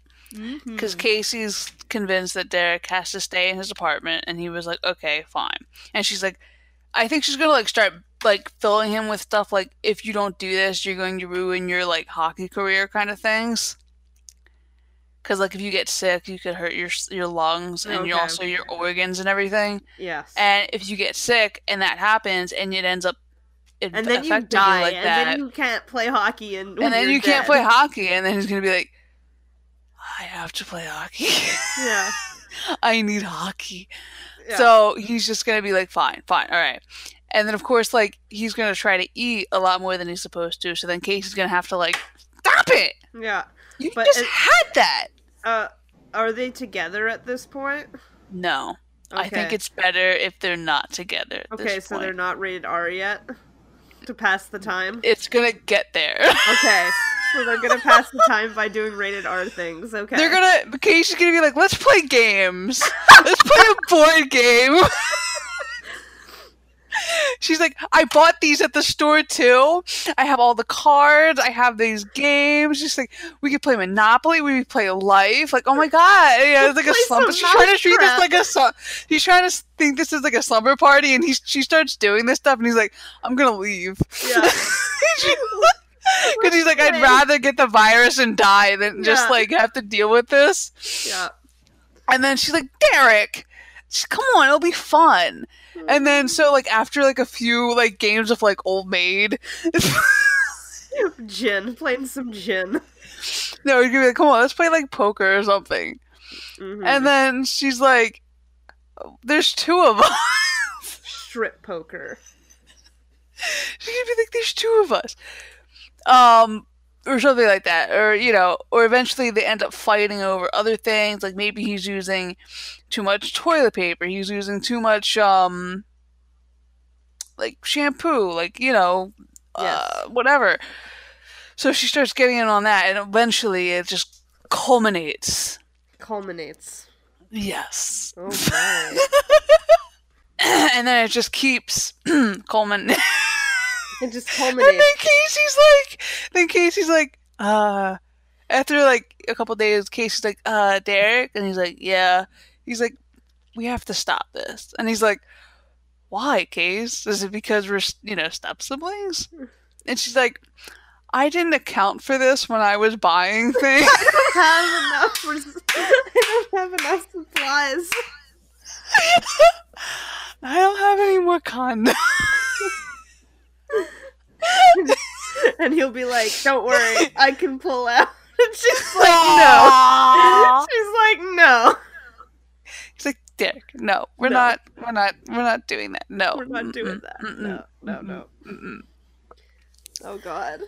because Mm-hmm. Casey's convinced that Derek has to stay in his apartment, and he was like, "Okay, fine." And she's like, "I think she's gonna like start like filling him with stuff like if you don't do this, you're going to ruin your like hockey career kind of things." Because like if you get sick, you could hurt your your lungs and your Okay. also your organs and everything. Yes. And if you get sick and that happens, and it ends up and then you die, like and that, then you can't play hockey, and and then you can't play hockey, and then he's gonna be like, I have to play hockey. Yeah. I need hockey. yeah. So he's just gonna be like, fine, fine, all right. And then of course, like he's gonna try to eat a lot more than he's supposed to. So then Casey's gonna have to like, stop it. yeah. You But just it- had that. Uh, are they together at this point? No, I think it's better if they're not together. At okay. So they're not rated R yet to pass the time. It's gonna get there. Okay. so they're gonna pass the time by doing rated R things. Okay. They're gonna. Casey's gonna be like, let's play games. let's play a board game. She's like, I bought these at the store too. I have all the cards. I have these games. She's like, we could play Monopoly. We could play Life. Like, oh my god, yeah, it's like a slumber. She's trying to treat this like a He's trying to think this is like a slumber party, and he's she starts doing this stuff, and he's like, I'm gonna leave. Yeah. Because he's like, I'd rather get the virus and die than just like have to deal with this. yeah. And then she's like, Derek, come on, it'll be fun. And then so like after like a few like games of like Old Maid, Gin. Playing some gin. no, you're gonna be like, come on, let's play like poker or something. Mhm. And then she's like, there's two of us. strip poker. She's gonna be like, there's two of us. Um, or something like that. Or, you know, or eventually they end up fighting over other things. Like maybe he's using too much toilet paper. He's using too much, um, like shampoo. Like, you know, uh, whatever. So she starts getting in on that. And eventually it just culminates. Culminates. Yes. Oh my. and then it just keeps culminating. it just And then Casey's like, then Casey's like, uh, after like a couple days, Casey's like, uh, Derek, and he's like, yeah. He's like, we have to stop this, and he's like, why, Case? Is it because we're you know step siblings? And she's like, I didn't account for this when I was buying things. I don't have enough. For, I don't have enough supplies. I don't have any more condoms. and he'll be like, "Don't worry, I can pull out." And she's like, "No." She's like, "No, Derek, no, we're No. not, we're not, we're not doing that. No, we're not doing that. No, no, no." mm-mm. Oh God.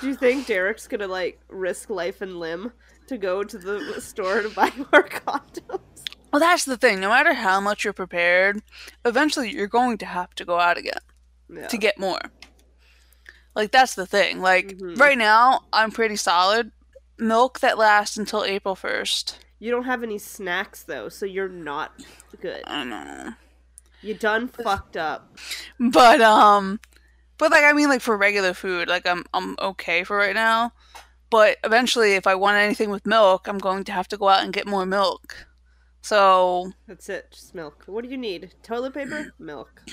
Do you think Derek's gonna like risk life and limb to go to the store to buy more condoms? Well, that's the thing. No matter how much you're prepared, eventually you're going to have to go out again Yeah. to get more. Like that's the thing. Like Mhm. right now, I'm pretty solid. Milk that lasts until April first. You don't have any snacks though, so you're not good. I know. You done fucked up. But um but like I mean like for regular food, like I'm I'm okay for right now. But eventually if I want anything with milk, I'm going to have to go out and get more milk. So, That's it. Just milk. What do you need? Toilet paper? Milk.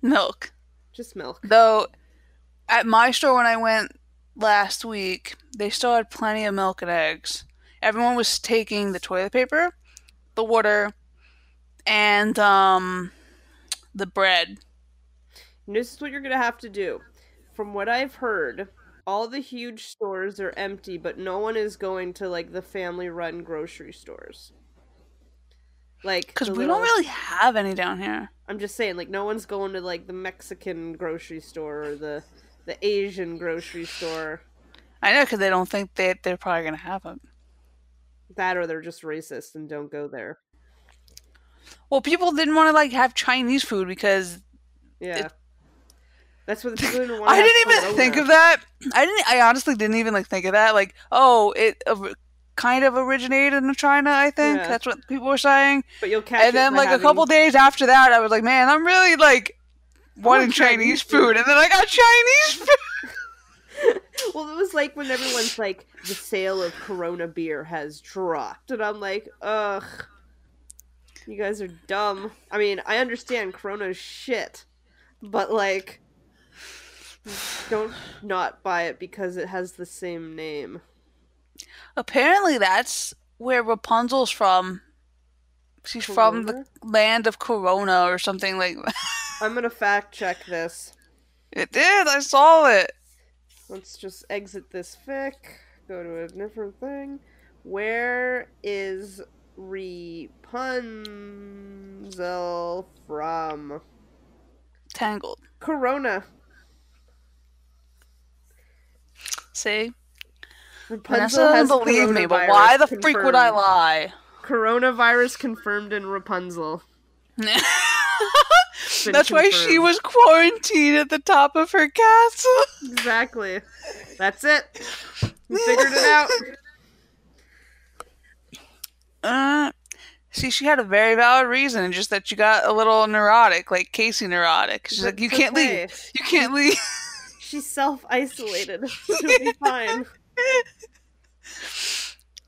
milk. Just milk. Though at my store when I went last week, they still had plenty of milk and eggs. Everyone was taking the toilet paper, the water, and um the bread. And this is what you're gonna have to do. From what I've heard, all the huge stores are empty, but no one is going to like the family-run grocery stores. Like, Because we little- don't really have any down here. I'm just saying, like, no one's going to like the Mexican grocery store or the the Asian grocery store. I know because they don't think they they're probably gonna have it. That or they're just racist and don't go there. Well, people didn't want to like have Chinese food because Yeah. That's what people didn't want. I didn't even think of that. I didn't. I honestly didn't even like think of that. Like, oh, it uh, kind of originated in China. I think Yeah. that's what people were saying. But you'll catch it and then like a couple days after that, I was like, man, I'm really like wanting Chinese Chinese food. food, and then I got Chinese food. well, it was like when everyone's like, the sale of Corona beer has dropped, and I'm like, ugh, you guys are dumb. I mean, I understand Corona's shit, but like, don't not buy it because it has the same name. Apparently, that's where Rapunzel's from. She's from the land of Corona or something like that. I'm gonna fact check this. It did. I saw it. Let's just exit this fic. Go to a different thing. Where is Rapunzel from? Tangled. Corona. See, Rapunzel Vanessa has doesn't believe me, but why the coronavirus freak would I lie? Coronavirus confirmed in Rapunzel. Been That's why she was quarantined at the top of her castle. Exactly. That's it. We figured it out. Uh, see, she had a very valid reason, just that you got a little neurotic, like Casey neurotic. She's like, you can't okay. leave. You can't leave. She's self isolated. She'll be fine.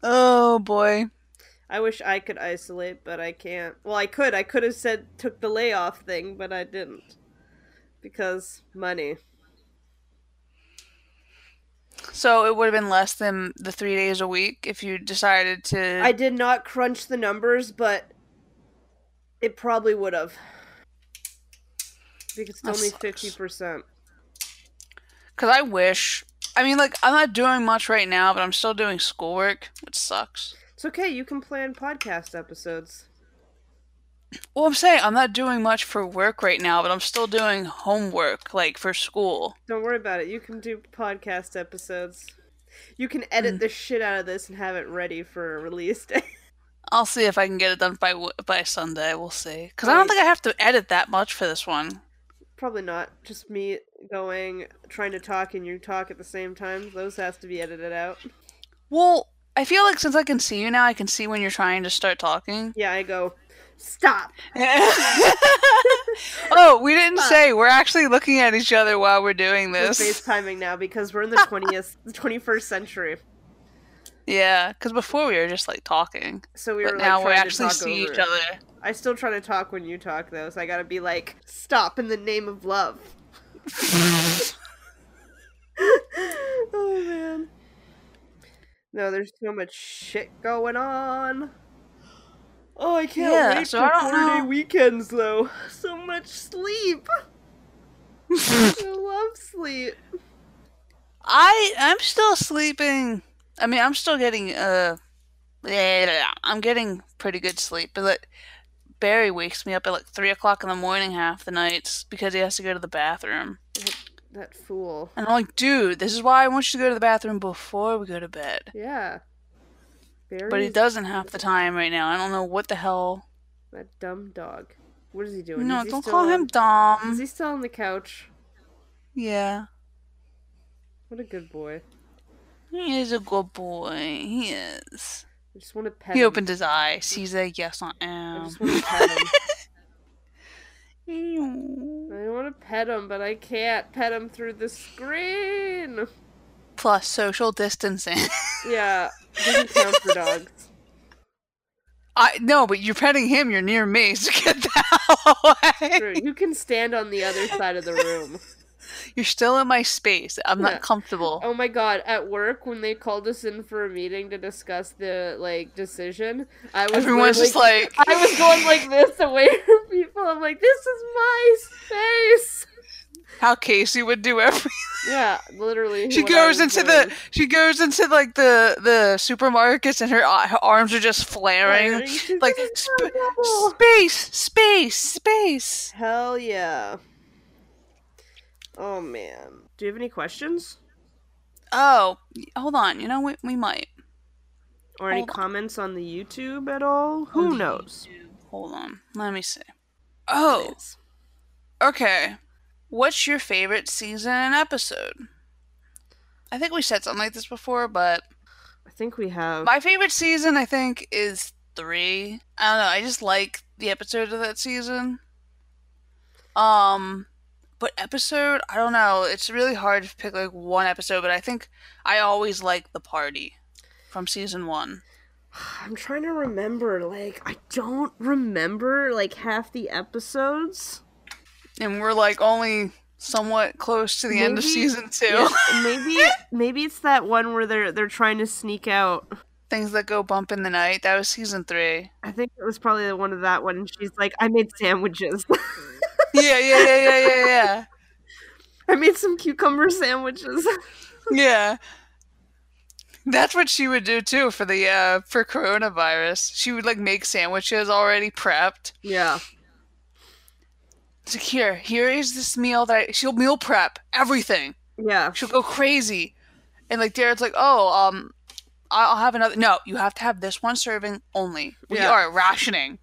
oh boy. I wish I could isolate, but I can't. Well, I could. I could have said took the layoff thing, but I didn't. Because money. So it would have been less than the three days a week if you decided to. I did not crunch the numbers, but it probably would have. Because it's That only sucks. 50%. Because I wish. I mean, like, I'm not doing much right now, but I'm still doing schoolwork, which sucks. It's okay, you can plan podcast episodes. Well, I'm saying I'm not doing much for work right now, but I'm still doing homework, like, for school. Don't worry about it. You can do podcast episodes. You can edit Mm. the shit out of this and have it ready for a release day. I'll see if I can get it done by by Sunday. We'll see. Because I don't think I have to edit that much for this one. Probably not. Just me going, trying to talk, and you talk at the same time. Those has to be edited out. Well, I feel like since I can see you now, I can see when you're trying to start talking. Yeah, I go, stop. oh, we didn't say we're actually looking at each other while we're doing this. We're this. FaceTiming now because we're in the 20th, 21st century. Yeah, because before we were just like talking, So we but were now we actually see each it. other. I still try to talk when you talk though, so I gotta be like, stop in the name of love. oh man. No, there's so much shit going on. Oh, I can't Yeah, wait so for four day weekends though. So much sleep. I love sleep. I I'm still sleeping. I mean, I'm still getting uh, I'm getting pretty good sleep, but Barry wakes me up at like three o'clock in the morning half the nights because he has to go to the bathroom. That fool. And I'm like, dude, this is why I want you to go to the bathroom before we go to bed. Yeah. but he doesn't half the time right now. I don't know what the hell. that dumb dog. What is he doing? No, he don't call on- him dumb. Is he still on the couch? Yeah. What a good boy. He is a good boy. He is. I just want to pet him. He him. opened his eyes. He's like, yes, I I am. just want to pet him. Ew. I want to pet him, but I can't pet him through the screen. Plus social distancing. Yeah, doesn't count for dogs. I no, but you're petting him. You're near me, so get the hell away. True, You can stand on the other side of the room. You're still in my space. I'm Yeah. not comfortable. Oh my god, at work when they called us in for a meeting to discuss the like decision, I was Everyone's just literally- like, I was going like this away from people. I'm like, this is my space. how Casey would do everything. Yeah, literally. She goes into doing. the she goes into like the the supermarkets and her, uh, her arms are just flaring. Like like, sp- space space space. Hell yeah. Oh man. Do you have any questions Oh, hold on. You know we we might. or any on. comments on the YouTube at all? Who knows? Hold on. Let me see. Oh, Please. okay. What's your favorite season and episode? I think we said something like this before, but I think we have. my favorite season I think is 3. I don't know. I just like the episodes of that season. Um but episode, I don't know. It's really hard to pick like one episode, but I think I always like the party from season 1. I'm trying to remember. Like, I don't remember like half the episodes. And we're like only somewhat close to the end of season 2. Yeah, maybe maybe it's that one where they're they're trying to sneak out. Things that go bump in the night. That was season 3. I think it was probably the one of that one. She's like, I made sandwiches. Yeah, yeah, yeah, yeah, yeah, yeah. I made some cucumber sandwiches. Yeah. That's what she would do too for the uh for coronavirus. She would like make sandwiches already prepped. yeah. It's like here, here is this meal that I, she'll meal prep everything. Yeah. She'll go crazy, and like Jared's like, oh, um, I'll have another. No, you have to have this one serving only. We Yeah. are rationing,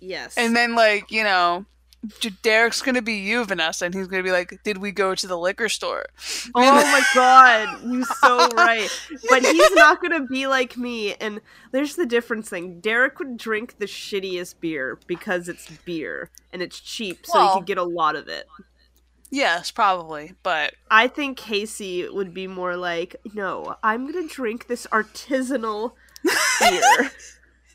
Yes. and then like you know. Derek's gonna be you, Vanessa, and he's gonna be like, "Did we go to the liquor store?" Oh my god, You're so right. But he's not gonna be like me. And there's the difference thing. Derek would drink the shittiest beer because it's beer and it's cheap, so he could get a lot of it. Yes, probably, but I think Casey would be more like, no, I'm gonna drink this artisanal beer.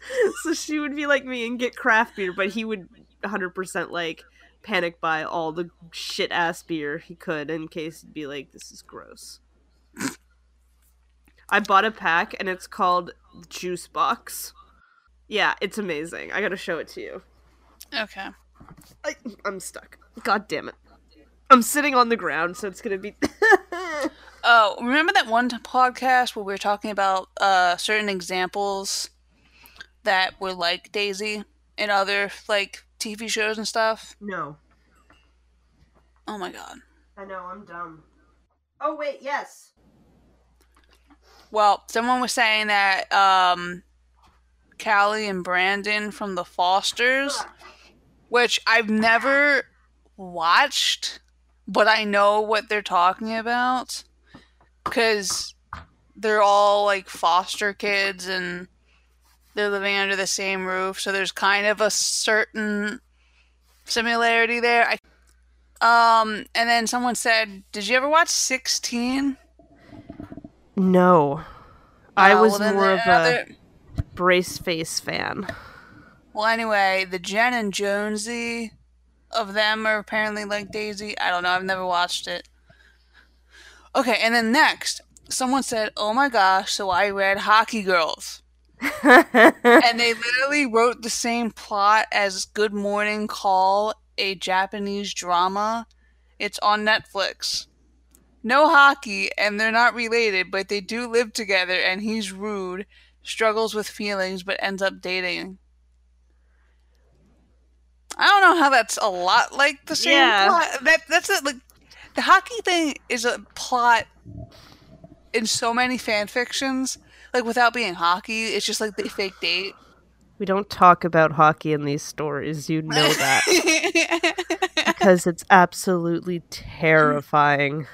so she would be like me and get craft beer, but he would 100% like panic buy all the shit ass beer he could in case he'd be like, this is gross. I bought a pack and it's called Juice Box. Yeah, it's amazing. I gotta show it to you. okay. I, I'm stuck. God damn it. I'm sitting on the ground, so it's gonna be. Oh, remember that one podcast where we were talking about uh, certain examples that were like Dasey in other like TV shows and stuff? no. Oh my god. I know, I'm dumb. Oh, wait, yes. Well, someone was saying that um, Callie and Brandon from The Fosters, which I've never watched, but I know what they're talking about because they're all like foster kids and they're living under the same roof, so there's kind of a certain similarity there. I um, and then someone said, "Did you ever watch 16?" No. I Uh, was well, more of another- a brace face fan. Well, anyway, the Jen and Jonesy of them are apparently like Dasey. I don't know. I've never watched it. Okay, and then next, someone said, "Oh my gosh!" So I read Hockey Girls, and they literally wrote the same plot as Good Morning Call, a Japanese drama. It's on Netflix. No hockey, and they're not related, but they do live together. And he's rude, struggles with feelings, but ends up dating. I don't know how that's a lot like the same Yeah. plot. That that's it. Like the hockey thing is a plot in so many fan fictions. Like without being hockey, it's just like they fake date. We don't talk about hockey in these stories. You know that. because it's absolutely terrifying.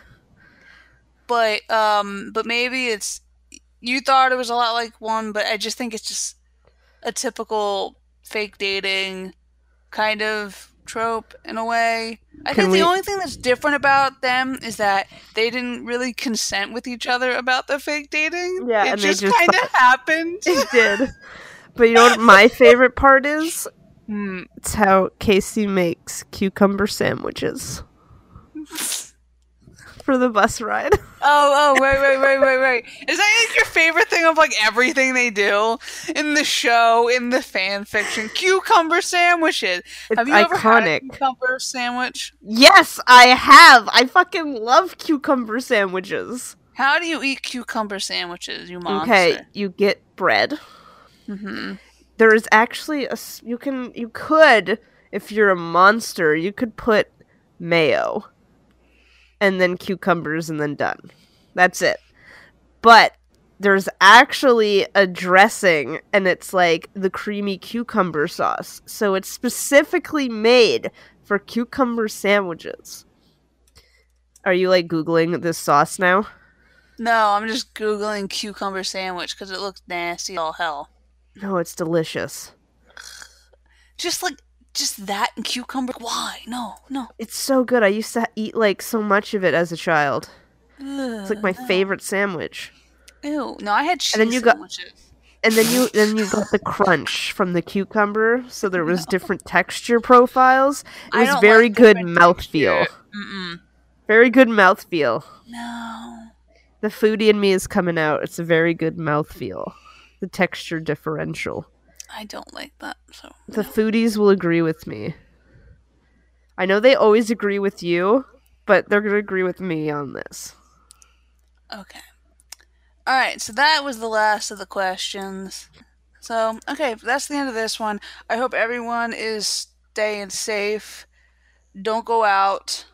but um but maybe it's you thought it was a lot like one, but I just think it's just a typical fake dating kind of trope in a way. I Can think we- the only thing that's different about them is that they didn't really consent with each other about the fake dating. Yeah, it and just, just kind of happened. It did. But you know what my favorite part is? Hmm. It's how Casey makes cucumber sandwiches for the bus ride. Oh, oh, wait, wait, wait, wait, wait. Is that like your favorite thing of like everything they do in the show, in the fan fiction? Cucumber sandwiches. It's Have you ever had a cucumber sandwich? Yes, I have. I fucking love cucumber sandwiches. How do you eat cucumber sandwiches, you monster? Okay, you get bread. hmm There is actually a you can you could if you're a monster, you could put mayo and then cucumbers and then done. That's it. But there's actually a dressing and it's like the creamy cucumber sauce. So it's specifically made for cucumber sandwiches. Are you like googling this sauce now? No, I'm just googling cucumber sandwich because it looks nasty all hell. No, it's delicious. Just like just that and cucumber. Why? No, no. It's so good. I used to eat like so much of it as a child. It's like my Ugh, favorite sandwich. Ew. No, I had cheese then you got- sandwiches. And then you then you got the crunch from the cucumber, so there was different texture profiles. It was very like good mouthfeel. Very good mouthfeel. No. The foodie in me is coming out. It's a very good mouthfeel. The texture differential. I don't like that. So The foodies will agree with me. I know they always agree with you, but they're going to agree with me on this. okay. All right. So that was the last of the questions. So okay, that's the end of this one. I hope everyone is staying safe. Don't go out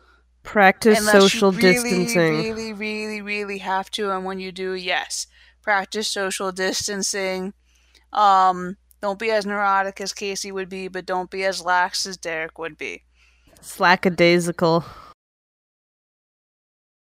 Practice social you really, distancing. really, really, really have to. And when you do, yes, practice social distancing. Um, don't be as neurotic as Casey would be, but don't be as lax as Derek would be. Slackadaisical.